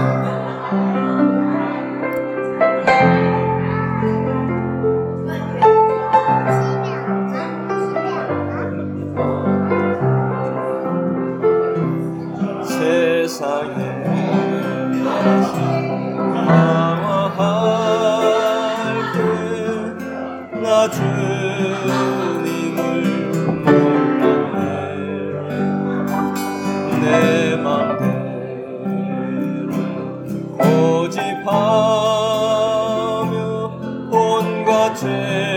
Oh. mountain.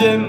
Trên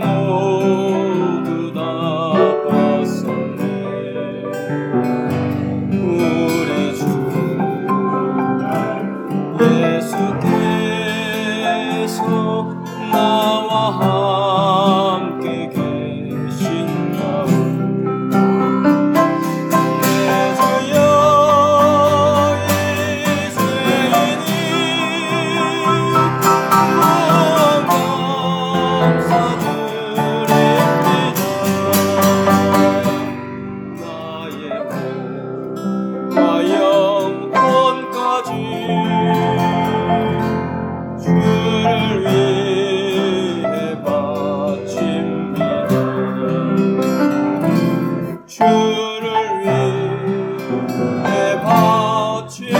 watching.